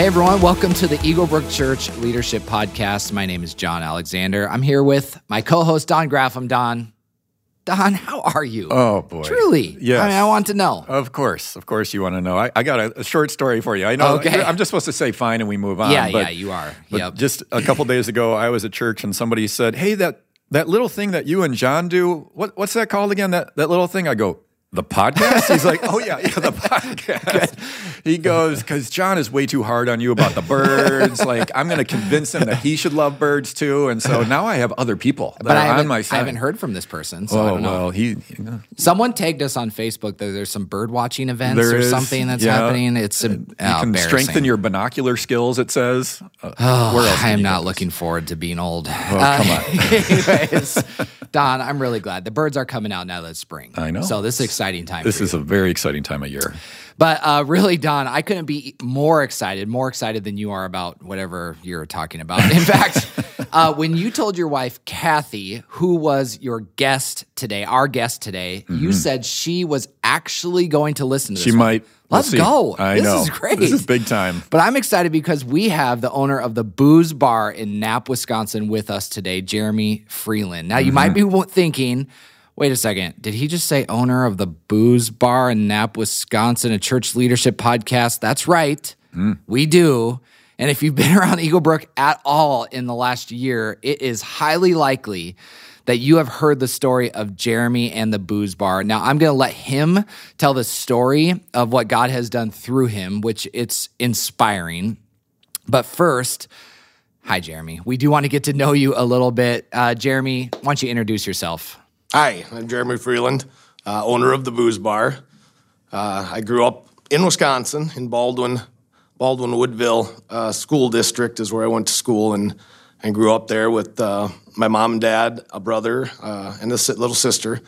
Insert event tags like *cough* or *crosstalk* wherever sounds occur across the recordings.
Hey everyone, welcome to the Eaglebrook Church Leadership Podcast. My name is John Alexander. I'm here with my co-host Don Graffam. Don, Don, how are you? Oh boy, truly. Yes, I, mean, I want to know. Of course, of course, you want to know. I, I got a, a, short story for you. I know. Okay. I'm just supposed to say fine and we move on. Yeah, but, yeah, you are. Yep. Just a couple days ago, I was at church and somebody said, "Hey, that that little thing that you and John do, what what's that called again? That that little thing?" I go, the podcast? He's like, oh yeah, yeah, the podcast. *laughs* he goes, because John is way too hard on you about the birds. like, I'm going to convince him that he should love birds too. And so now I have other people that but I haven't, my side. I haven't heard from this person, so oh I don't know. well, he. Someone tagged us on Facebook that there's some bird watching events There or is, something that's yeah. happening. It's a, You can strengthen your binocular skills. It says. Uh, Oh, I am not looking forward to being old. Well, come on. *laughs* anyways, Don, I'm really glad the birds are coming out now that it's spring. I know. So this is exciting time. This is a very exciting time of year. But uh, really, Don, I couldn't be more excited, more excited than you are about whatever you're talking about. In *laughs* fact, uh, when you told your wife, Kathy, who was your guest today, our guest today, you said she was actually going to listen to this. Mm-hmm. She one. might. we'll Let's see. go. I this know. is great. This is big time. But I'm excited because we have the owner of the Booze Bar in Knapp, Wisconsin with us today, Jeremy Freeland. Now, you might be Mm-hmm. thinking, wait a second, did he just say owner of the Booze Bar in Knapp, Wisconsin, a church leadership podcast? That's right. Mm. We do. And if you've been *laughs* around Eaglebrook at all in the last year, it is highly likely that you have heard the story of Jeremy and the booze bar. Now, I'm going to let him tell the story of what God has done through him, which it's inspiring. But first, hi, Jeremy. We do want to get to know you a little bit. Uh, Jeremy, why don't you introduce yourself? Hi, I'm Jeremy Freeland, uh, owner of the Booze Bar. Uh, I grew up in Wisconsin, in Baldwin, Baldwin Woodville uh, School District is where I went to school, and and grew up there with uh, my mom and dad, a brother, uh, and a little sister.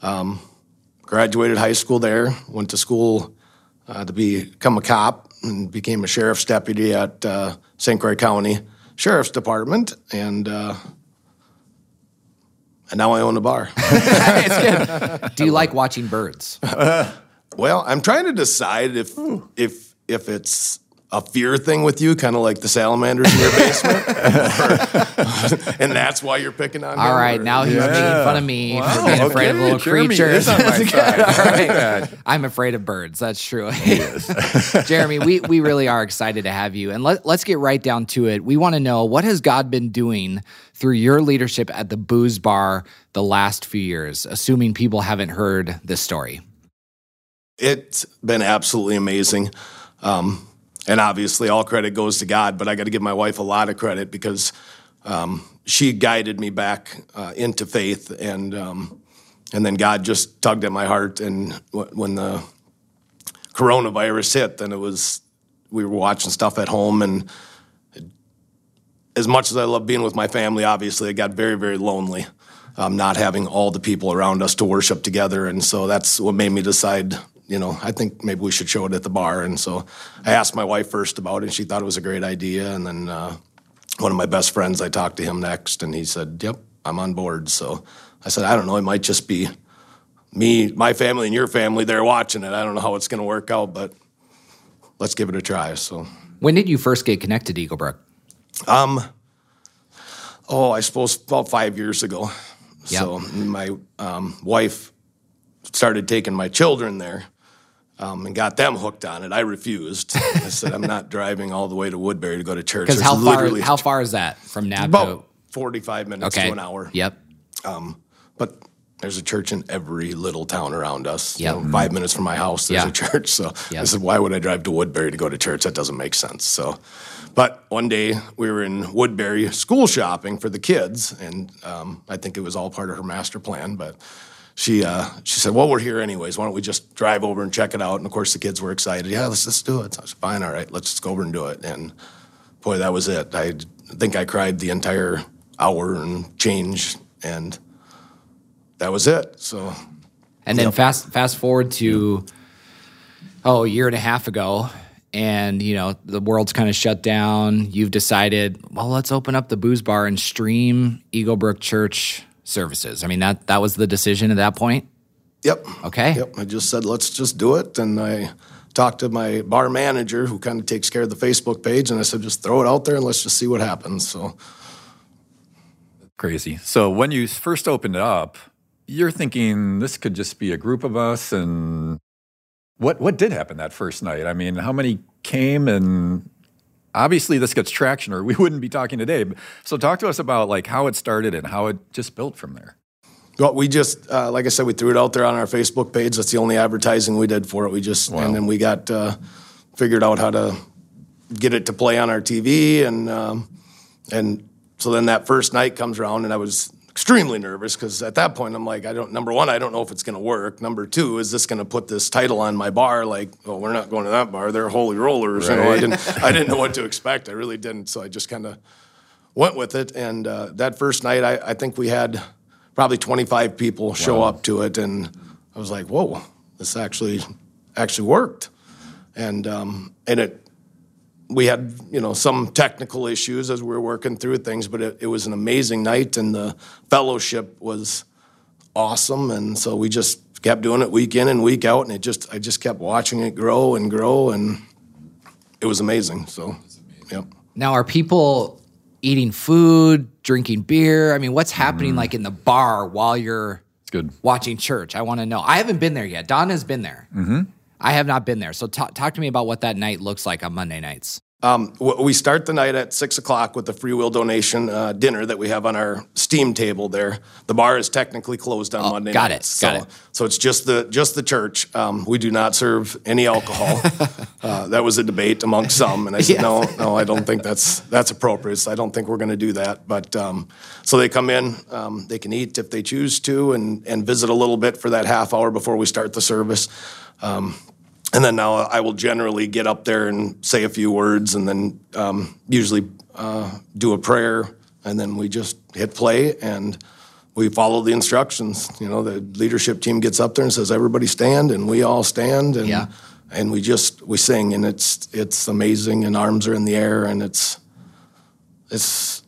Um, graduated high school there. Went to school uh, to become a cop, and became a sheriff's deputy at St. Croix County Sheriff's Department, and. And now I own a bar. *laughs* it's good. Do you like watching birds? *laughs* Well, I'm trying to decide if if if it's a fear thing with you, kind of like the salamanders in your basement, or- *laughs* and that's why you're picking on. All him, right, or- now he's Yeah. making fun of me for Wow, being afraid of little Jeremy creatures. is on my That's good. side. *laughs* All I like right. that. I'm afraid of birds. That's true. *laughs* Jeremy, we, we really are excited to have you. And let, let's get right down to it. We want to know what has God been doing through your leadership at the Booze Bar the last few years, assuming people haven't heard this story. it's been absolutely amazing. Um, and obviously, all credit goes to God, but I got to give my wife a lot of credit because um, she guided me back uh, into faith, and um, and then God just tugged at my heart. And when the coronavirus hit, then it was we were watching stuff at home, and as much as I love being with my family, obviously, it got very, very lonely. Um, not having all the people around us to worship together, and so that's what made me decide. You know, I think maybe we should show it at the bar. And so I asked my wife first about it, and she thought it was a great idea. And then uh, one of my best friends, I talked to him next, and he said, "Yep, I'm on board." So I said, "I don't know, it might just be me, my family, and your family there watching it. I don't know how it's going to work out, but let's give it a try." So. When did you first get connected to Eaglebrook? Um, oh, I suppose about five years ago. Yep. So my um, wife started taking my children there um, and got them hooked on it. I refused. I said, I'm not driving all the way to Woodbury to go to church. Because how far, how far is that from Napa? about 45 minutes okay. to an hour. Yep. But there's a church in every little town around us. Yep. You know, five minutes from my house, there's Yeah. a church. So Yep. I said, why would I drive to Woodbury to go to church? That doesn't make sense. So, but one day we were in Woodbury school shopping for the kids, and um, I think it was all part of her master plan. But she uh, she said, well, we're here anyways. Why don't we just drive over and check it out? And of course, the kids were excited. Yeah, let's just do it. So I said, fine, all right, let's just go over and do it. And boy, that was it. I think I cried the entire hour and change, and that was it. So And then Yep. fast fast forward to oh a year and a half ago, and you know the world's kind of shut down. You've decided, well, let's open up the booze bar and stream Eagle Brook Church services. I mean that that was the decision at that point. Yep. Okay. Yep. I just said, let's just do it. And I talked to my bar manager, who kind of takes care of the Facebook page, and I said, just throw it out there and let's just see what happens. So Crazy. So when you first opened it up, you're thinking this could just be a group of us, and what what did happen that first night? I mean, how many came and obviously this gets traction or we wouldn't be talking today. So talk to us about like how it started and how it just built from there. Well, we just, uh, like I said, we threw it out there on our Facebook page. That's the only advertising we did for it. We just, Wow. and then we got uh, figured out how to get it to play on our TV, and um, and so then that first night comes around, and I was extremely nervous because at that point I'm like, I don't. Number one, I don't know if it's going to work. Number two, is this going to put this title on my bar? Like, oh, we're not going to that bar. They're holy rollers. You know, I didn't, I didn't know what to *laughs* expect. I really didn't. So I just kind of went with it. And uh, that first night, I, I think we had probably 25 people show up to it, and I was like, "Whoa, this actually actually worked." And um, and it we had you know some technical issues as we were working through things, but it, it was an amazing night, and the fellowship was awesome, and so we just kept doing it week in and week out, and it just I just kept watching it grow and grow, and it was amazing. So, yep. Now, are people eating food, drinking beer? I mean, what's happening like in the bar while you're It's good. watching church? I want to know. I haven't been there yet. Donna's been there. Mm-hmm. I have not been there. So ta- talk to me about what that night looks like on Monday nights. Um, we start the night at six o'clock with the free will donation uh, dinner that we have on our steam table there. The bar is technically closed on Monday. Oh, got it, nights, got so, it. So it's just the just the church. Um, we do not serve any alcohol. *laughs* uh, that was a debate among some, and I said Yeah. no, no, I don't think that's that's appropriate. So I don't think we're going to do that. But um, so they come in, um, they can eat if they choose to, and and visit a little bit for that half hour before we start the service. And then now I will generally get up there and say a few words, and then um, usually uh, do a prayer, and then we just hit play and we follow the instructions. You know, the leadership team gets up there and says, "Everybody stand," and we all stand, and Yeah. and we just we sing, and it's it's amazing, and arms are in the air, and it's it's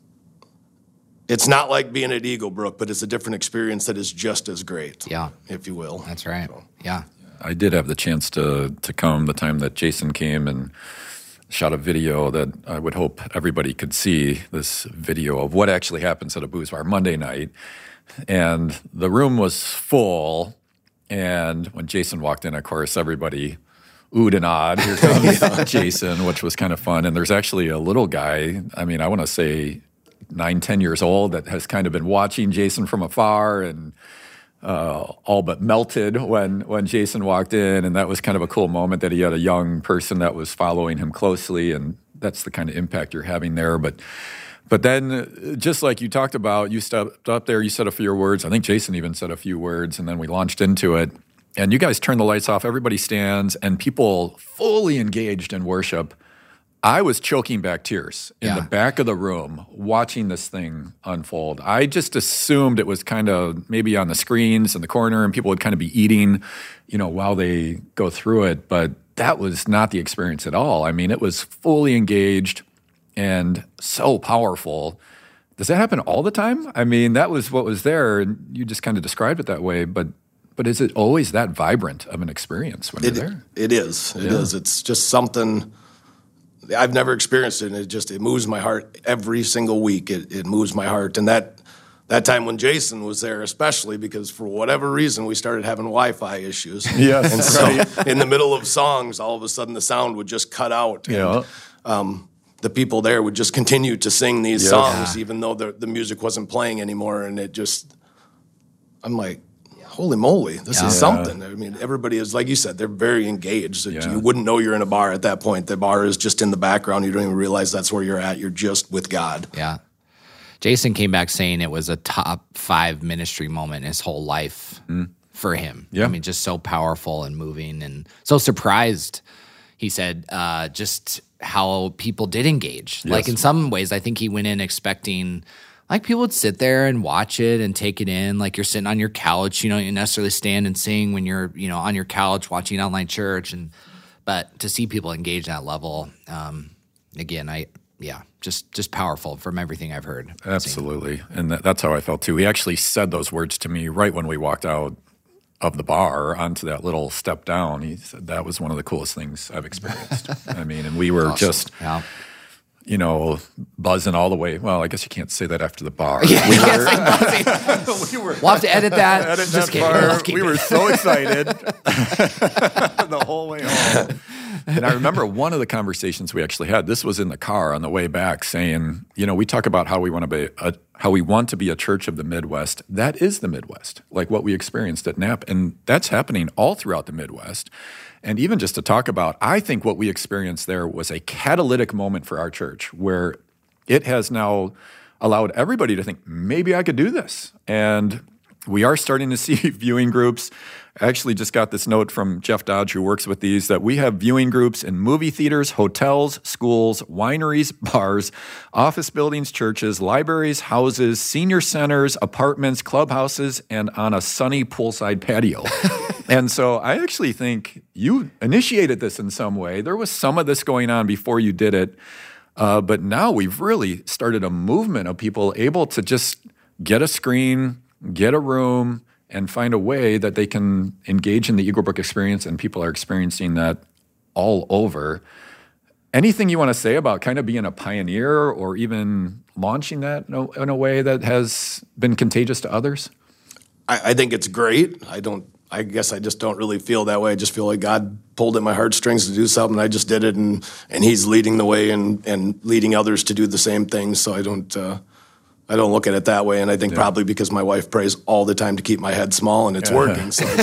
it's not like being at Eagle Brook, but it's a different experience that is just as great. Yeah. if you will. That's right. Yeah. I did have the chance to to come the time that Jason came and shot a video that I would hope everybody could see this video of what actually happens at a booze bar Monday night. And the room was full. And when Jason walked in, of course, everybody oohed and awed. Here comes *laughs* Jason, which was kind of fun. And there's actually a little guy, I mean, I want to say nine, ten years old, that has kind of been watching Jason from afar and uh, all but melted when when Jason walked in, and that was kind of a cool moment that he had a young person that was following him closely, and that's the kind of impact you're having there. But but then, uh, just like you talked about, you stepped up there, you said a few words. I think Jason even said a few words, and then we launched into it. And you guys turned the lights off. Everybody stands, and people fully engaged in worship. I was choking back tears in the back of the room watching this thing unfold. I just assumed it was kind of maybe on the screens in the corner and people would kind of be eating, you know, while they go through it. But that was not the experience at all. I mean, it was fully engaged and so powerful. Does that happen all the time? I mean, that was what was there, and you just kind of described it that way. But but is it always that vibrant of an experience when It, you're there? it is. It is. It's just something I've never experienced it. And it just it moves my heart every single week. It, it moves my heart. And that that time when Jason was there, especially because for whatever reason we started having Wi-Fi issues. *laughs* Yes, and so in the middle of songs, all of a sudden the sound would just cut out. And, Yeah. um, the people there would just continue to sing these Yeah. songs, even though the, the music wasn't playing anymore. And it just, I'm like, holy moly, this is something. I mean, everybody is, like you said, they're very engaged. Yeah. You wouldn't know you're in a bar at that point. The bar is just in the background. You don't even realize that's where you're at. You're just with God. Yeah. Jason came back saying it was a top five ministry moment in his whole life for him. Yeah. I mean, just so powerful and moving and so surprised. He said, uh, just how people did engage. Like in some ways, I think he went in expecting like people would sit there and watch it and take it in. Like you're sitting on your couch, you know, you necessarily stand and sing when you're, you know, on your couch watching online church. And, but to see people engage at that level, um, again, I, yeah, just, just powerful from everything I've heard. Absolutely. And that, that's how I felt too. He actually said those words to me right when we walked out. of the bar onto that little step down. He said that was one of the coolest things I've experienced. *laughs* I mean, and we were just Yeah. You know, buzzing all the way. Well, I guess you can't say that after the bar. Yeah, we, you can't were, say buzzing. *laughs* We'll have to edit that. at Just that kidding. bar, we it. were so *laughs* excited *laughs* the whole way home. And I remember one of the conversations we actually had. This was in the car on the way back, saying, you know, we talk about how we want to be a, how we want to be a church of the Midwest. That is the Midwest, like what we experienced at Knapp, and that's happening all throughout the Midwest. And even just to talk about, I think what we experienced there was a catalytic moment for our church where it has now allowed everybody to think maybe I could do this. And we are starting to *laughs* see viewing groups. I actually just got this note from Jeff Dodge, who works with these, that we have viewing groups in movie theaters, hotels, schools, wineries, *laughs* bars, office buildings, churches, libraries, houses, senior centers, apartments, clubhouses, and on a sunny poolside patio. *laughs* and so I actually think you initiated this in some way. There was some of this going on before you did it. Uh, but now we've really started a movement of people able to just get a screen, get a room, and find a way that they can engage in the Eagle Brook experience. And people are experiencing that all over. Anything you want to say about kind of being a pioneer or even launching that in a, in a way that has been contagious to others? I, I think it's great. I don't. I guess I just don't really feel that way. I just feel like God pulled at my heartstrings to do something. I just did it, and and He's leading the way and and leading others to do the same thing. So I don't. Uh, I don't look at it that way, and I think probably because my wife prays all the time to keep my head small, and it's working. So, *laughs*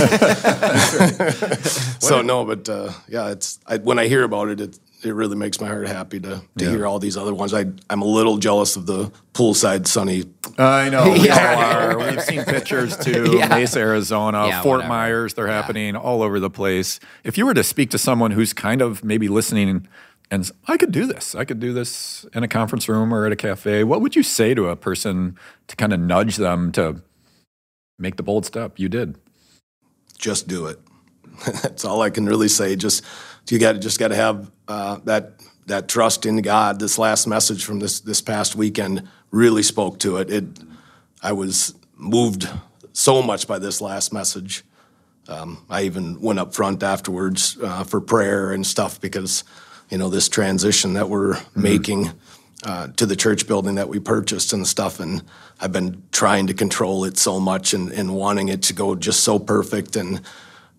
*laughs* so no, but uh, yeah, it's I, when I hear about it, it it really makes my heart happy to to hear all these other ones. I I'm a little jealous of the poolside sunny I know. We *laughs* Yeah. all are. We've seen pictures *laughs* too. Yeah. Mesa, Arizona, Yeah, Fort whatever. Myers, they're happening all over the place. If you were to speak to someone who's kind of maybe listening and I could do this, I could do this in a conference room or at a cafe, what would you say to a person to kind of nudge them to make the bold step? You did. just do it. *laughs* That's all I can really say. Just you got to just got to have uh, that that trust in God. This last message from this this past weekend really spoke to it. It I was moved so much by this last message. Um, I even went up front afterwards uh, for prayer and stuff because you know this transition that we're making uh, to the church building that we purchased and stuff. And I've been trying to control it so much and, and wanting it to go just so perfect. And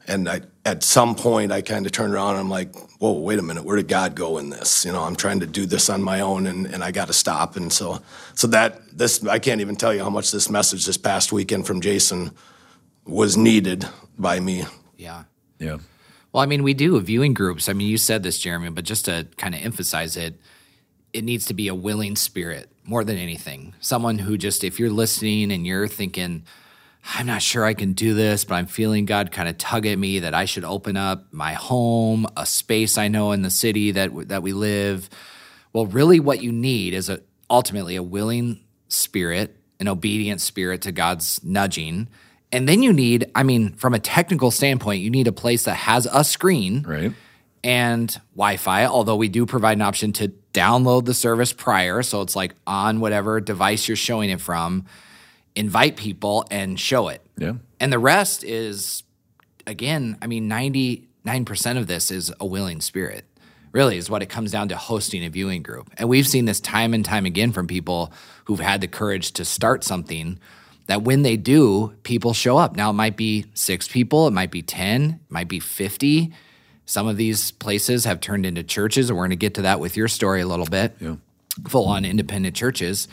and I, at some point, I kind of turned around and I'm like, whoa, wait a minute, where did God go in this? You know, I'm trying to do this on my own and, and I got to stop. And so, so that this, I can't even tell you how much this message this past weekend from Jason was needed by me. Yeah. Yeah. Well, I mean, we do viewing groups. I mean, you said this, Jeremy, but just to kind of emphasize it, it needs to be a willing spirit more than anything. Someone who just, if you're listening and you're thinking, I'm not sure I can do this, but I'm feeling God kind of tug at me that I should open up my home, a space I know in the city that that we live. Well, really, what you need is a ultimately a willing spirit, an obedient spirit to God's nudging. And then you need, I mean, from a technical standpoint, you need a place that has a screen Right. and Wi Fi, although we do provide an option to download the service prior. So it's like on whatever device you're showing it from, invite people and show it. Yeah. And the rest is, again, I mean, 99% of this is a willing spirit, really, is what it comes down to hosting a viewing group. And we've seen this time and time again from people who've had the courage to start something that when they do, people show up. Now, it might be six people, it might be 10, it might be 50. Some of these places have turned into churches, and we're going to get to that with your story a little bit. Yeah. Full on independent churches.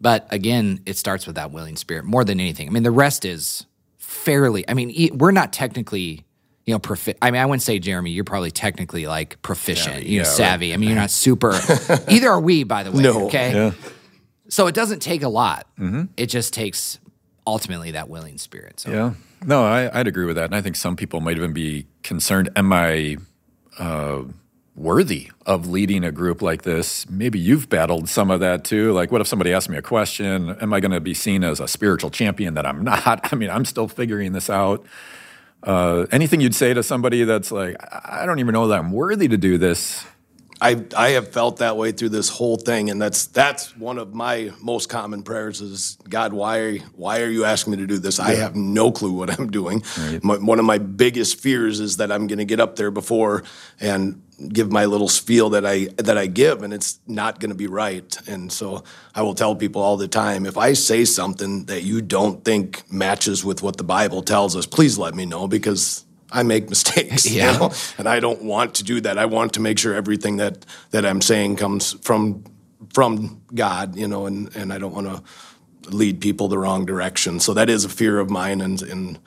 But again, it starts with that willing spirit more than anything. I mean, the rest is fairly, I mean, we're not technically, you know, profi- I mean, I wouldn't say, Jeremy, you're probably technically like proficient, you know, yeah, right. savvy. I mean, you're not *laughs* super, either are we, by the way. No. Okay. Yeah. So it doesn't take a lot. It just takes ultimately that willing spirit. So Yeah. No, I, I'd agree with that. And I think some people might even be concerned Am I uh, worthy of leading a group like this? Maybe you've battled some of that too. Like, what if somebody asks me a question? Am I going to be seen as a spiritual champion that I'm *laughs* not? I mean, I'm still figuring this out. Uh, anything you'd say to somebody that's like, I don't even know that I'm worthy to do this? I I have felt that way through this whole thing, and that's that's one of my most common prayers is God, why are why are you asking me to do this? I have no clue what I'm doing. My, one of my biggest fears is that I'm going to get up there before and give my little spiel that I that I give, and it's not going to be right. And so I will tell people all the time if I say something that you don't think matches with what the Bible tells us, please let me know because I make *laughs* mistakes, Yeah. you know? and I don't want to do that. I want to make sure everything that that I'm saying comes from from God, you know, and and I don't want to lead people the wrong direction. So that is a fear of mine, and and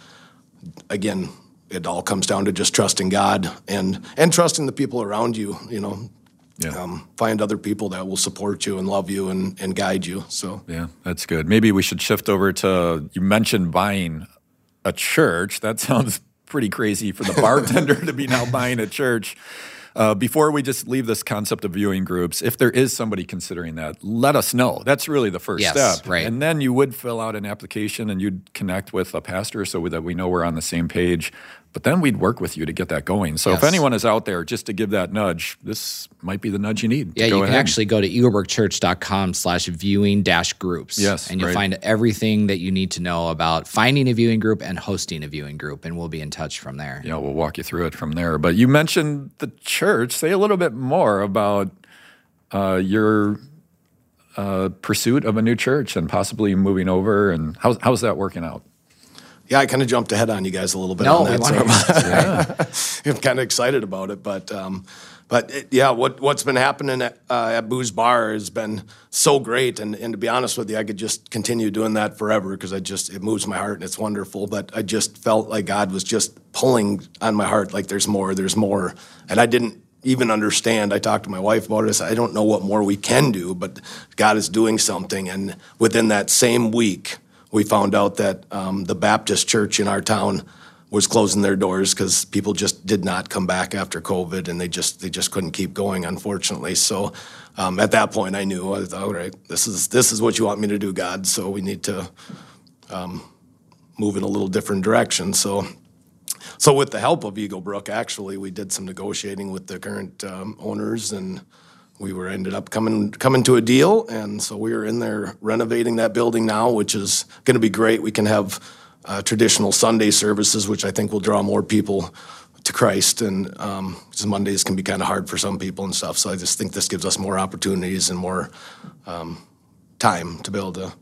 again, it all comes down to just trusting God and and trusting the people around you. You know, Yeah. um, find other people that will support you and love you and and guide you. So Yeah, that's good. Maybe we should shift over to you mentioned buying a church. That *laughs* sounds pretty crazy for the bartender to be now buying a church. Uh, before we just leave this concept of viewing groups, if there is somebody considering that, let us know. That's really the first Yes, step. right. And then you would fill out an application and you'd connect with a pastor so that we know we're on the same page. But then we'd work with you to get that going. So if anyone is out there, just to give that nudge, this might be the nudge you need. Yeah, you can ahead. actually go to eaglebrookchurch.com slash viewing dash groups. Yes, And you'll right. find everything that you need to know about finding a viewing group and hosting a viewing group. And we'll be in touch from there. Yeah, we'll walk you through it from there. But you mentioned the church. Say a little bit more about uh, your uh, pursuit of a new church and possibly moving over, and how's how's that working out? Yeah, I kind of jumped ahead on you guys a little bit No, on that. so I'm *laughs* kind of excited about it, but um, but it, yeah, what what's been happening at, uh, at Booze Bar has been so great, and and to be honest with you, I could just continue doing that forever because I just it moves my heart and it's wonderful. But I just felt like God was just pulling on my heart, like there's more, there's more, and I didn't even understand. I talked to my wife about it. I don't know what more we can do, but God is doing something. And within that same week, we found out that um, the Baptist church in our town was closing their doors because people just did not come back after COVID, and they just they just couldn't keep going, unfortunately. So um, at that point, I knew I was all right. This is this is what you want me to do, God. So we need to um, move in a little different direction. So. So with the help of Eagle Brook, actually, we did some negotiating with the current um, owners, and we were ended up coming coming to a deal. And so we are in there renovating that building now, which is going to be great. We can have uh, traditional Sunday services, which I think will draw more people to Christ. And um, Mondays can be kind of hard for some people and stuff. So I just think this gives us more opportunities and more um, time to be able to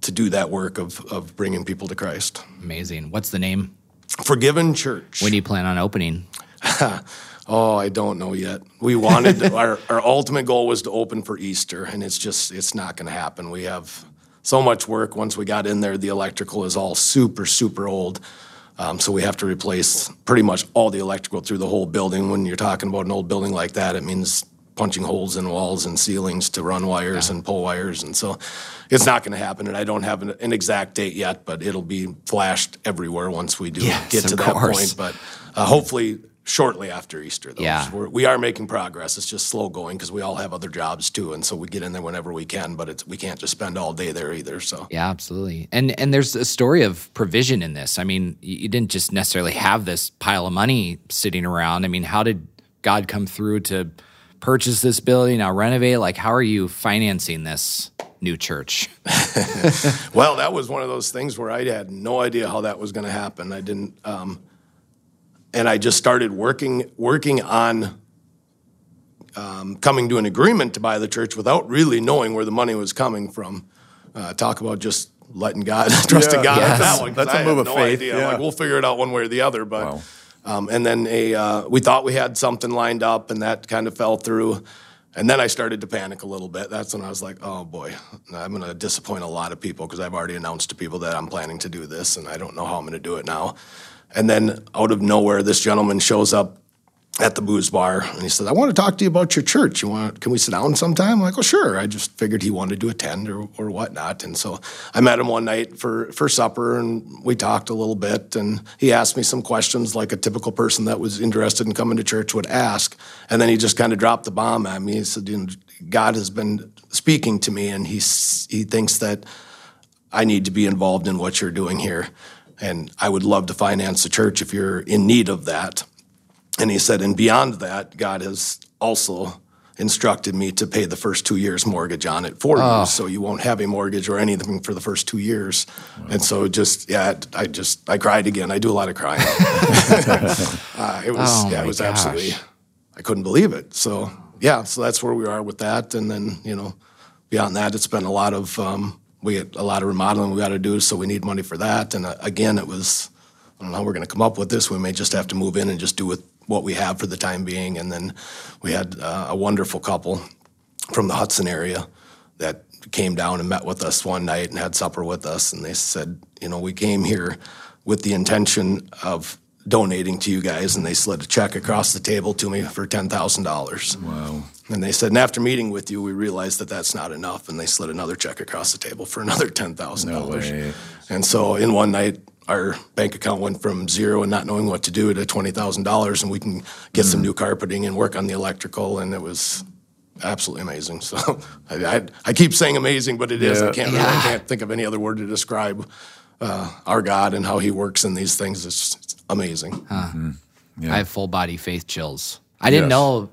to do that work of of bringing people to Christ. Amazing. What's the name? Forgiven Church. When do you plan on opening? *laughs* Oh, I don't know yet. We wanted our *laughs* our ultimate goal was to open for Easter, and it's just it's not going to happen. We have so much work. Once we got in there, the electrical is all super super old, um, so we have to replace pretty much all the electrical through the whole building. When you're talking about an old building like that, it means punching holes in walls and ceilings to run wires and pull wires, and so it's not going to happen. And I don't have an, an exact date yet, but it'll be flashed everywhere once we do Yes, get to that course. point. But uh, hopefully shortly after Easter, though. Yeah. We're, we are making progress. It's just slow going because we all have other jobs too, and so we get in there whenever we can. But it's, we can't just spend all day there either. So Yeah, absolutely. And and there's a story of provision in this. I mean, you you didn't just necessarily have this pile of money sitting around. I mean, how did God come through to purchase this building, now renovate? Like, how are you financing this new church? *laughs* *laughs* Well, that was one of those things where I had no idea how that was going to happen. I didn't, um, and I just started working working on um, coming to an agreement to buy the church without really knowing where the money was coming from. Uh, talk about just letting God, *laughs* trusting Yeah, God yes. that one. That's a I move had of no faith, Idea. yeah. Like we'll figure it out one way or the other. But Wow. um, and then a uh, we thought we had something lined up, and that kind of fell through. And then I started to panic a little bit. That's when I was like, "Oh boy, I'm going to disappoint a lot of people because I've already announced to people that I'm planning to do this, and I don't know how I'm going to do it now." And then out of nowhere, this gentleman shows up at the booze bar, and he says, "I want to talk to you about your church. You want? Can we sit down sometime?" I'm like, "Oh, sure." I just figured he wanted to attend or or whatnot, and so I met him one night for for supper, and we talked a little bit, and he asked me some questions like a typical person that was interested in coming to church would ask, and then he just kind of dropped the bomb at me. He said, "God has been speaking to me, and he's he thinks that." I need to be involved in what you're doing here. And I would love to finance the church if you're in need of that. And he said, and beyond that, God has also instructed me to pay the first two years mortgage on it for you, so you won't have a mortgage or anything for the first two years. And so just yeah, I just I cried again. I do a lot of crying. *laughs* *laughs* uh, it was Oh yeah, it was gosh. absolutely I couldn't believe it. So yeah, so that's where we are with that. And then you know, beyond that, it's been a lot of um, we had a lot of remodeling we got to do, so we need money for that. And uh, again, it was I don't know how we're going to come up with this. We may just have to move in and just do with what we have for the time being. And then we had uh, a wonderful couple from the Hudson area that came down and met with us one night and had supper with us. And they said, you know, we came here with the intention of donating to you guys, and they slid a check across the table to me for ten thousand dollars. Wow. And they said, and after meeting with you, we realized that that's not enough, and they slid another check across the table for another ten thousand way. dollars. And so, in one night, our bank account went from zero and not knowing what to do to twenty thousand dollars, and we can get some new carpeting and work on the electrical, and it was absolutely amazing. *laughs* So, I, I, I keep saying amazing, but it is. Yeah. I can't really, I can't think of any other word to describe uh, our God and how He works in these things. It's, it's amazing. I have full body faith chills. I didn't Yes. know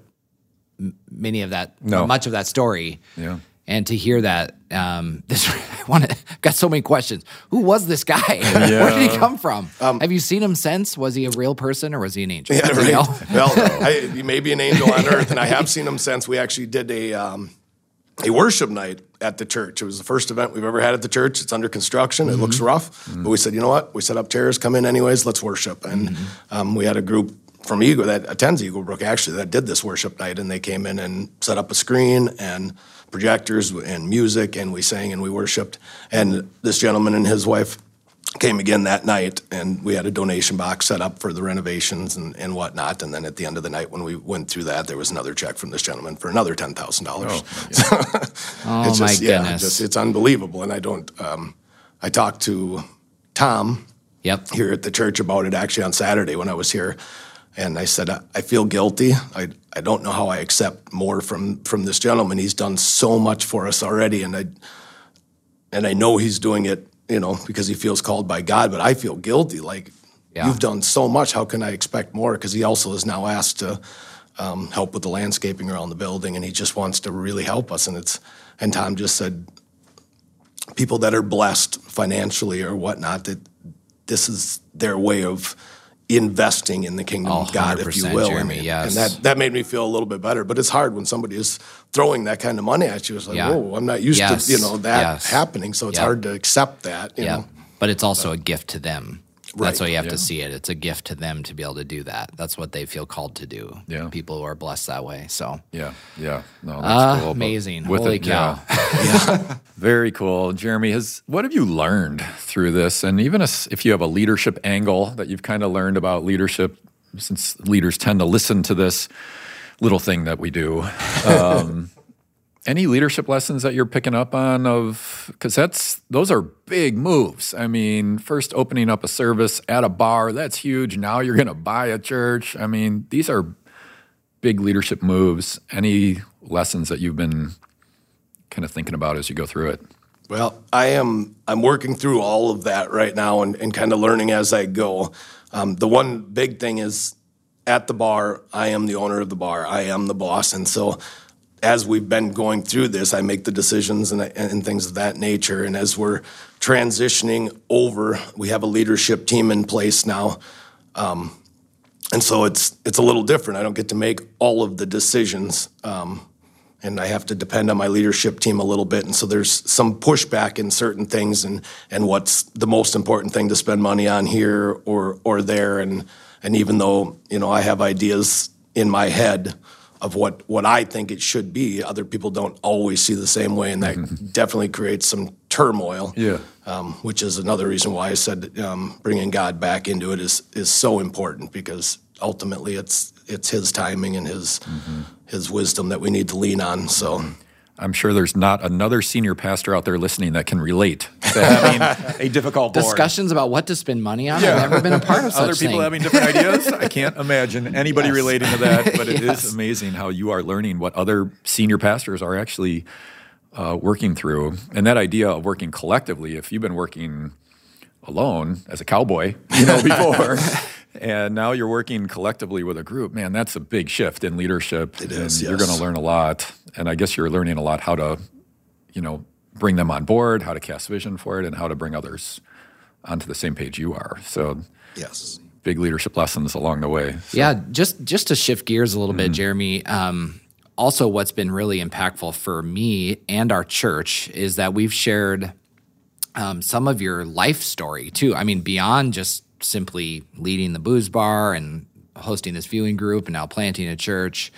m- many of that, No. much of that story. Yeah. And to hear that, um, *laughs* this I want to. Got so many questions. Who was this guy? *laughs* Where did he come from? have you seen him since? Was he a real person or was he an angel? Um, Yeah, Do *laughs* you know? well, I, he may be an angel on earth, and I have seen him since. We actually did a um, a worship night at the church. It was the first event we've ever had at the church. It's under construction. It looks mm-hmm. rough, but we mm-hmm. said, you know what? We set up chairs, come in anyways. Let's worship. And mm-hmm. um, we had a group from Eagle that attends Eagle Brook actually that did this worship night, and they came in and set up a screen and projectors and music, and we sang and we worshiped. And this gentleman and his wife came again that night and we had a donation box set up for the renovations and, and whatnot. And then at the end of the night, when we went through that, there was another check from this gentleman for another ten thousand dollars. Oh *laughs* it's my just, yeah, goodness. just, it's unbelievable. And I don't. Um, I talked to Tom Yep. here at the church about it actually on Saturday when I was here. And I said, I I feel guilty. I, I don't know how I accept more from, from this gentleman. He's done so much for us already. And I, and I know he's doing it, you know, because he feels called by God, but I feel guilty. Like, Yeah. you've done so much. How can I expect more? Because he also is now asked to um, help with the landscaping around the building, and he just wants to really help us. And it's, and Tom just said, people that are blessed financially or whatnot, that this is their way of investing in the kingdom Oh, of God, if you oh, will. Jeremy, and, yes. and that that made me feel a little bit better. But it's hard when somebody is throwing that kind of money at you. It's like, Yeah. whoa, I'm not used Yes. to you know that Yes. happening. So it's hard to accept that. You Yeah. know? But it's also a gift to them. That's why you have Yeah. to see it. It's a gift to them to be able to do that. That's what they feel called to do. Yeah. People who are blessed that way. So Yeah, yeah, no, that's Ah, cool. but amazing. with Holy it, yeah. *laughs* Very cool, Jeremy. Has what have you learned through this, and even if you have a leadership angle that you've kind of learned about leadership, since leaders tend to listen to this little thing that we do. Um, *laughs* any leadership lessons that you're picking up on of because that's those are big moves i mean first opening up a service at a bar that's huge now you're going to buy a church i mean these are big leadership moves any lessons that you've been kind of thinking about as you go through it Well, I am. I'm working through all of that right now and, and kind of learning as I go. Um, the one big thing is at the bar, I am the owner of the bar. I am the boss, and so as we've been going through this, I make the decisions and, and things of that nature. And as we're transitioning over, we have a leadership team in place now. and so it's it's a little different. I don't get to make all of the decisions, um, and I have to depend on my leadership team a little bit. And so there's some pushback in certain things, and and what's the most important thing to spend money on here or or there. And and even though you know I have ideas in my head of what what I think it should be, other people don't always see the same way, and that definitely creates some turmoil Yeah. um, which is another reason why I said um, bringing God back into it is is so important because ultimately it's it's His timing and His His wisdom that we need to lean on. So i'm sure there's not another senior pastor out there listening that can relate to having *laughs* a difficult board. discussions about what to spend money on. I've never been a part of *laughs* such other people thing. having different ideas. I can't imagine anybody Yes. relating to that, but it *laughs* is Yes. amazing how you are learning what other senior pastors are actually uh, working through. And that idea of working collectively, if you've been working alone as a cowboy, you know, before, and now you're working collectively with a group. Man, that's a big shift in leadership. It is, and You're going to learn a lot, and I guess you're learning a lot how to, you know, bring them on board, how to cast vision for it, and how to bring others onto the same page you are. So Yes. big leadership lessons along the way. So, Yeah, just just to shift gears a little bit, Jeremy. Um, also, what's been really impactful for me and our church is that we've shared um, some of your life story too. I mean, beyond just simply leading the booze bar and hosting this viewing group and now planting a church.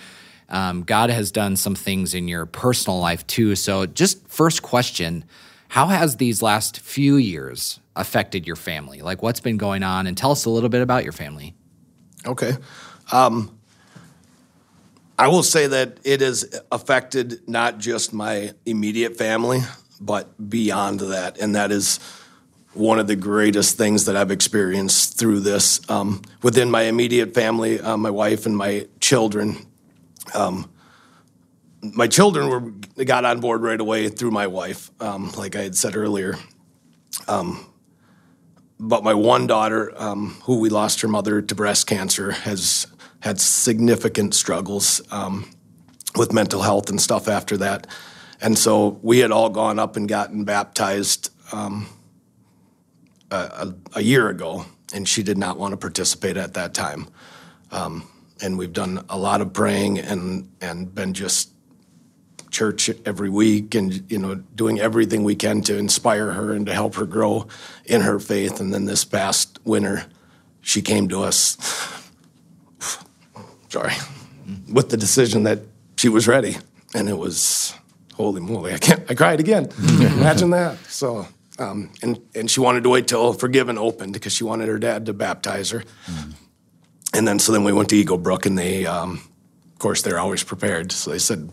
Um, God has done some things in your personal life too. So, just first question How has these last few years affected your family? Like, what's been going on? And tell us a little bit about your family. Okay. Um, I will say that it has affected not just my immediate family, but beyond that. And that is one of the greatest things that I've experienced through this. Um, within my immediate family, uh, my wife and my children, um, my children were got on board right away through my wife, um, like I had said earlier but my one daughter, um, who we lost her mother to breast cancer, has had significant struggles um, with mental health and stuff after that. And so we had all gone up and gotten baptized um, a, a, year ago, and she did not want to participate at that time. Um, and we've done a lot of praying and and been just church every week and you know doing everything we can to inspire her and to help her grow in her faith. And then this past winter she came to us *sighs* sorry with the decision that she was ready. And it was holy moly i can't i cried again. *laughs* Imagine that. So um, and and she wanted to wait till forgiven opened because she wanted her dad to baptize her and then so then we went to eagle brook and they um, of course they're always prepared so they said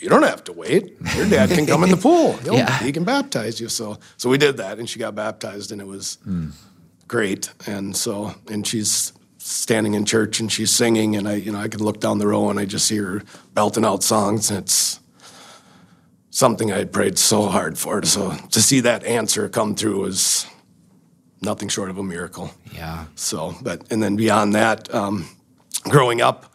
you don't have to wait. Your dad can come in the pool. *laughs* He'll, Yeah. He can baptize you. So so we did that, and she got baptized, and it was great. And so and she's standing in church and she's singing, and I you know I can look down the row and I just see her belting out songs. And it's something I had prayed so hard for. So to see that answer come through was nothing short of a miracle. Yeah. So, but and then beyond that, um, growing up,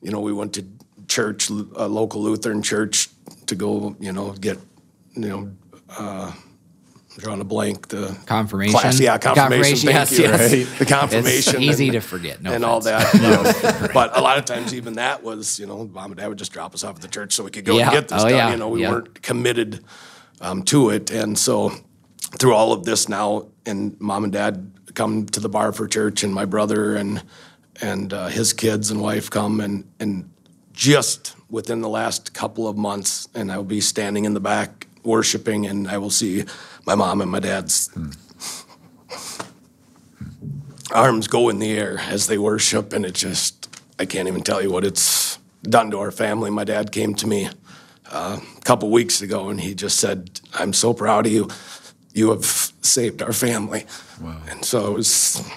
you know, we went to church, a local Lutheran church, to go, you know, get, you know, uh, I'm drawing a blank. The Confirmation? class, yeah, confirmation. Confirmation, thank yes, you. yes. Right? The confirmation, It's easy and- to forget, no and all that. *laughs* you know. but a lot of times, even that was, you know, mom and dad would just drop us off at the church so we could go Yeah. and get this Oh, done. yeah. You know, we Yeah. weren't committed um, to it, and so through all of this now, and mom and dad come to the bar for church, and my brother and and uh, his kids and wife come, and and just within the last couple of months, and I will be standing in the back worshiping, and I will see my mom and my dad's arms go in the air as they worship, and it just I can't even tell you what it's done to our family. My dad came to me uh, a couple weeks ago, and he just said, "I'm so proud of you. You have saved our family." Wow. And so it was.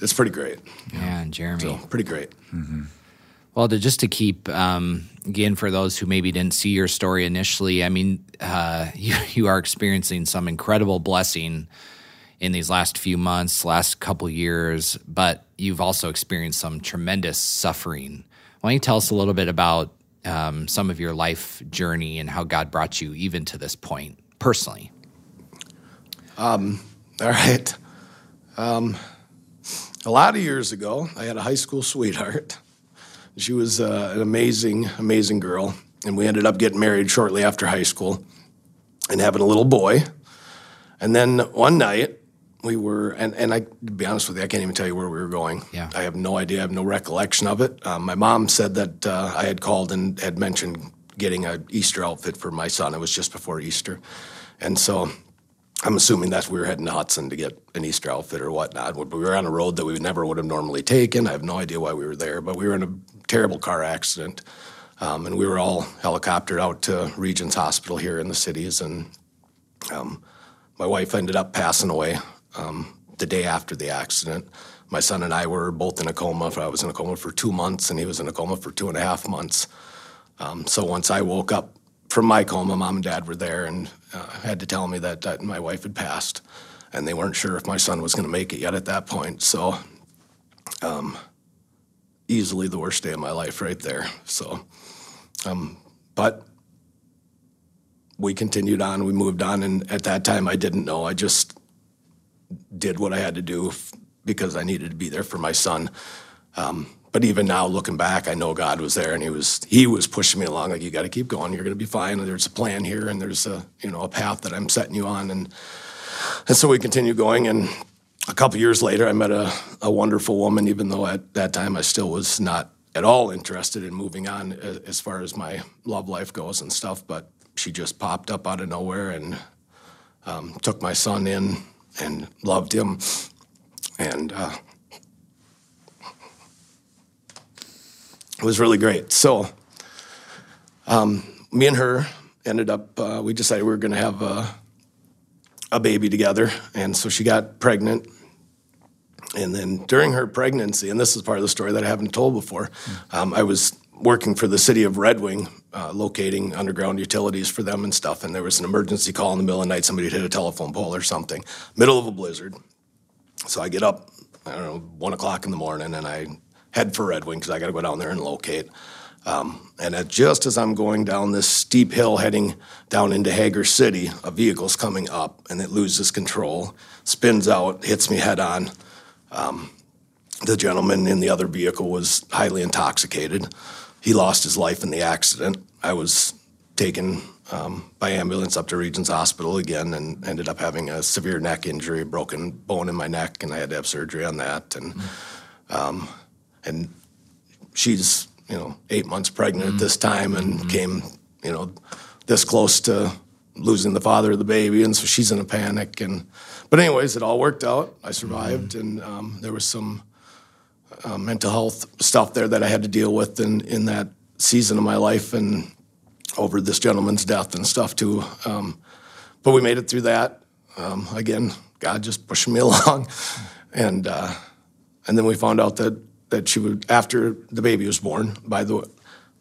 It's pretty great. Yeah, and Jeremy. So pretty great. Well, to just to keep um, again for those who maybe didn't see your story initially, I mean, uh, *laughs* you you are experiencing some incredible blessing in these last few months, last couple years, but you've also experienced some tremendous suffering. Why don't you tell us a little bit about um, some of your life journey and how God brought you even to this point personally? All right. Um, a lot of years ago, I had a high school sweetheart. She was uh, an amazing, amazing girl, and we ended up getting married shortly after high school and having a little boy. And then one night, we were, and, and I, to be honest with you, I can't even tell you where we were going. Yeah. I have no idea. I have no recollection of it. Um, my mom said that uh, I had called and had mentioned getting an Easter outfit for my son. It was just before Easter. And so I'm assuming that we were heading to Hudson to get an Easter outfit or whatnot. We were on a road that we never would have normally taken. I have no idea why we were there, but we were in a terrible car accident. Um, and we were all helicoptered out to Regions Hospital here in the cities. And um, my wife ended up passing away um, the day after the accident. My son and I were both in a coma. I was in a coma for two months, and he was in a coma for two and a half months. Um, so once I woke up from my coma, mom and dad were there and uh, had to tell me that, that my wife had passed, and they weren't sure if my son was going to make it yet at that point. So easily the worst day of my life right there. So, um, but we continued on, we moved on, and at that time I didn't know. I just did what I had to do f- because I needed to be there for my son. Um, but even now, looking back, I know God was there, and He was He was pushing me along. Like you got to keep going. You're going to be fine. There's a plan here, and there's a you know a path that I'm setting you on, and and so we continue going. And a couple years later, I met a, a wonderful woman. Even though at that time I still was not at all interested in moving on as far as my love life goes and stuff, but she just popped up out of nowhere and um, took my son in and loved him, and. Uh, it was really great. So, um, me and her ended up. Uh, we decided we were going to have a, a baby together, and so she got pregnant. And then during her pregnancy, and this is part of the story that I haven't told before, um, I was working for the city of Red Wing, uh, locating underground utilities for them and stuff. And there was an emergency call in the middle of the night. Somebody hit a telephone pole or something, middle of a blizzard. So I get up, I don't know, one o'clock in the morning, and I head for Red Wing because I got to go down there and locate. Um, and just as I'm going down this steep hill heading down into Hager City, a vehicle's coming up and it loses control, spins out, hits me head on. Um, the gentleman in the other vehicle was highly intoxicated. He lost his life in the accident. I was taken um, by ambulance up to Regions Hospital again and ended up having a severe neck injury, a broken bone in my neck, and I had to have surgery on that. And um, and she's you know eight months pregnant at this time and came you know this close to losing the father of the baby, and so she's in a panic. And but anyways, it all worked out. I survived, and um, there was some uh, mental health stuff there that I had to deal with in in that season of my life, and over this gentleman's death and stuff too. Um, but we made it through that. Um, again, God just pushed me *laughs* along, and uh, and then we found out that that she would after the baby was born. By the way,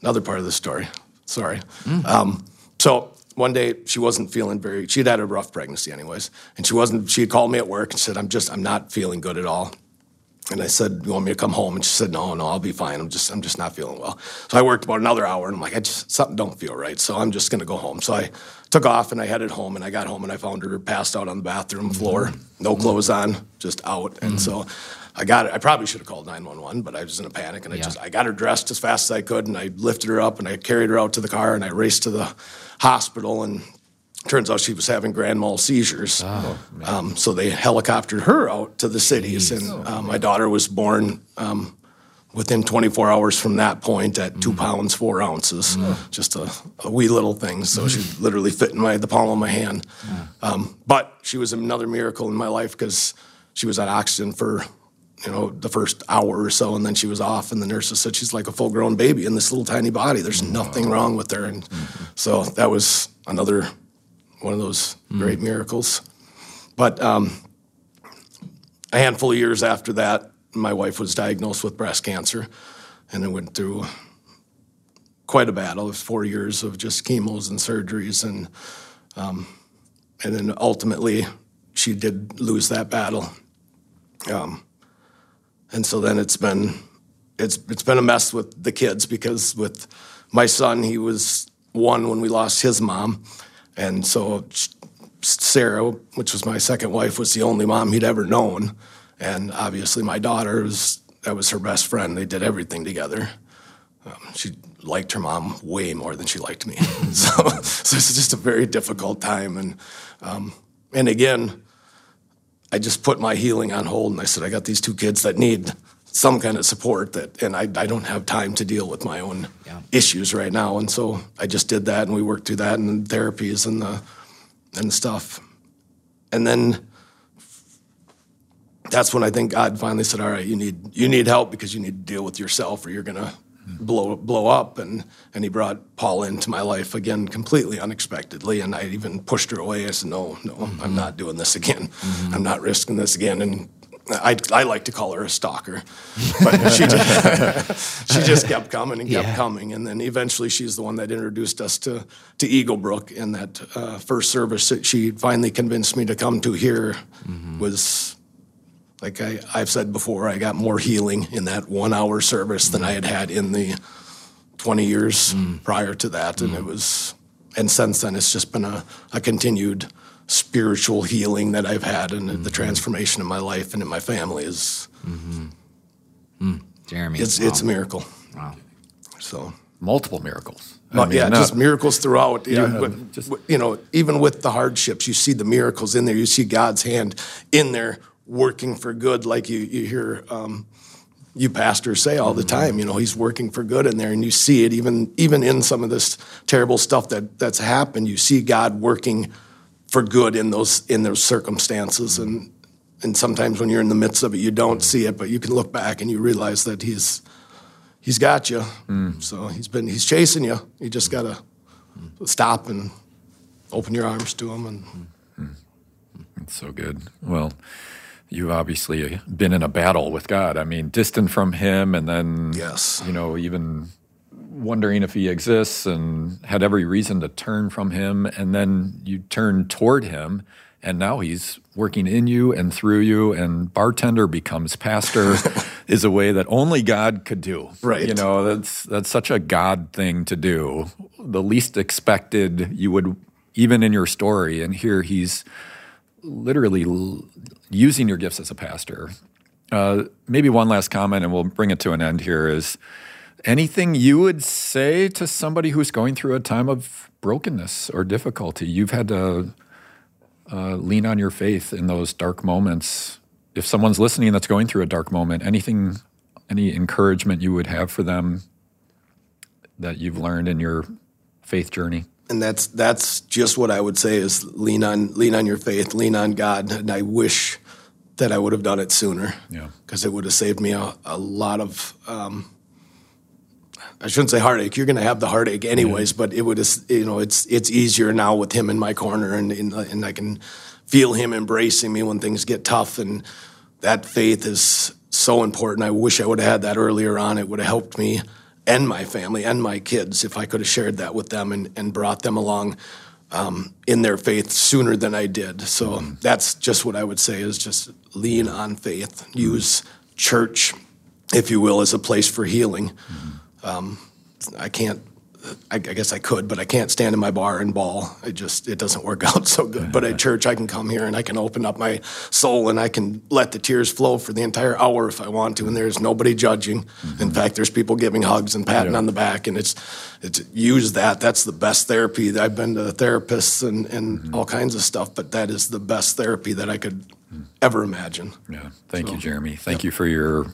another part of the story. Sorry. Um, so one day she wasn't feeling very. she'd had a rough pregnancy, anyways, and she wasn't. She had called me at work and said, "I'm just, I'm not feeling good at all." And I said, "You want me to come home?" And she said, "No, no, I'll be fine. I'm just, I'm just not feeling well." So I worked about another hour, and I'm like, "I just something don't feel right." So I'm just gonna go home. So I took off and I headed home, and I got home and I found her passed out on the bathroom floor, mm-hmm. no mm-hmm. clothes on, just out. And mm-hmm. so I got it. I probably should have called 911, but I was in a panic, and I just I got her dressed as fast as I could, and I lifted her up and I carried her out to the car, and I raced to the hospital and. Turns out she was having grand mal seizures. um, so they helicoptered her out to the cities. And uh, my daughter was born um, within 24 hours from that point at two pounds, four ounces. Just a, a wee little thing. So she literally fit in my, the palm of my hand. Um, but she was another miracle in my life because she was on oxygen for you know, the first hour or so, and then she was off, and the nurses said she's like a full grown baby in this little tiny body. There's nothing wrong with her. And so that was another one of those great miracles. But um, a handful of years after that, my wife was diagnosed with breast cancer, and I went through quite a battle. It was four years of just chemos and surgeries, and um, and then ultimately she did lose that battle. Um, and so then it's been it's it's been a mess with the kids because with my son he was one when we lost his mom, and so Sarah, which was my second wife, was the only mom he'd ever known, and obviously my daughter was that was her best friend. They did everything together. Um, she liked her mom way more than she liked me, *laughs* so so it's just a very difficult time, and um, and again. I just put my healing on hold and I said, I got these two kids that need some kind of support that, and I, I don't have time to deal with my own Yeah. issues right now. And so I just did that and we worked through that and therapies and the, and stuff. And then that's when I think God finally said, all right, you need, you need help because you need to deal with yourself or you're going to blow, blow up. And, and he brought Paul into my life again, completely unexpectedly. And I even pushed her away. I said, no, no, I'm mm-hmm. not doing this again. Mm-hmm. I'm not risking this again. And I, I like to call her a stalker, but she just, *laughs* she just kept coming and kept Yeah. coming, and then eventually she's the one that introduced us to to Eagle Brook. And that uh, first service that she finally convinced me to come to here mm-hmm. was like I, I've said before, I got more healing in that one hour service than I had had in the 20 years Mm. prior to that. And it was, and since then, it's just been a, a continued spiritual healing that I've had and Mm-hmm. the transformation in my life and in my family is, Jeremy. it's, wow. it's a miracle. Wow. So. Multiple miracles. I But mean, yeah, not- just miracles throughout. Yeah, with- just- you know, even with the hardships, you see the miracles in there. You see God's hand in there working for good, like you you hear um, you pastors say all the Mm-hmm. time. You know, He's working for good in there, and you see it even even in some of this terrible stuff that that's happened. You see God working for good in those in those circumstances, and and sometimes when you're in the midst of it, you don't see it, but you can look back and you realize that He's he's got you. Mm. So he's been he's chasing you. You just gotta stop and open your arms to him. And It's so good. Well, you've obviously been in a battle with God. I mean, distant from Him, and then Yes. you know, even wondering if He exists, and had every reason to turn from Him, and then you turn toward Him, and now He's working in you and through you, and bartender becomes pastor. *laughs* Is a way that only God could do. Right. You know, that's that's such a God thing to do. The least expected you would even in your story and here he's literally l- using your gifts as a pastor. Uh, maybe one last comment, and we'll bring it to an end here. Is anything you would say to somebody who's going through a time of brokenness or difficulty? You've had to uh, lean on your faith in those dark moments. If someone's listening that's going through a dark moment, anything, any encouragement you would have for them that you've learned in your faith journey? And that's that's just what I would say is lean on lean on your faith, lean on God. And I wish that I would have done it sooner. Yeah. Because it would have saved me a, a lot of um, I shouldn't say heartache. You're going to have the heartache anyways, but it would, you know, it's it's easier now with him in my corner, and and, and I can feel him embracing me when things get tough, and that faith is so important. I wish I would have had that earlier on. It would have helped me and my family and my kids if I could have shared that with them and, and brought them along um, in their faith sooner than I did. So that's just what I would say is just lean on faith. Use church, if you will, as a place for healing. Um, I can't. I, I guess I could, but I can't stand in my bar and ball. It just it doesn't work *laughs* out so good. But at church, I can come here and I can open up my soul and I can let the tears flow for the entire hour if I want to. And there's nobody judging. Mm-hmm. In fact, there's people giving hugs and patting on the back, and it's it's use that. That's the best therapy. I've been to therapists and and mm-hmm. all kinds of stuff, but that is the best therapy that I could ever imagine. Yeah. Thank you, Jeremy. Thank you for your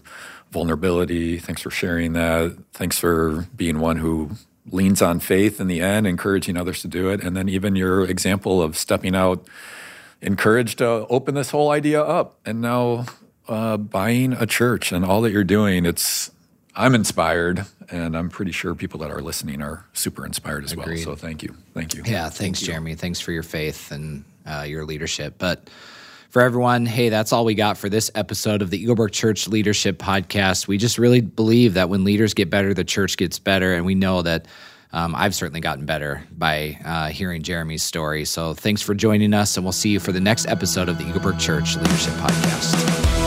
vulnerability. Thanks for sharing that. Thanks for being one who leans on faith in the end, encouraging others to do it. And then even your example of stepping out, encouraged to open this whole idea up and now uh, buying a church and all that you're doing. It's, I'm inspired and I'm pretty sure people that are listening are super inspired as well. So thank you. Thank you. Yeah, thanks, Jeremy. Thanks for your faith and uh, your leadership. But for everyone, hey, that's all we got for this episode of the Eagle Brook Church Leadership Podcast. We just really believe that when leaders get better, the church gets better. And we know that um, I've certainly gotten better by uh, hearing Jeremy's story. So thanks for joining us, and we'll see you for the next episode of the Eagle Brook Church Leadership Podcast.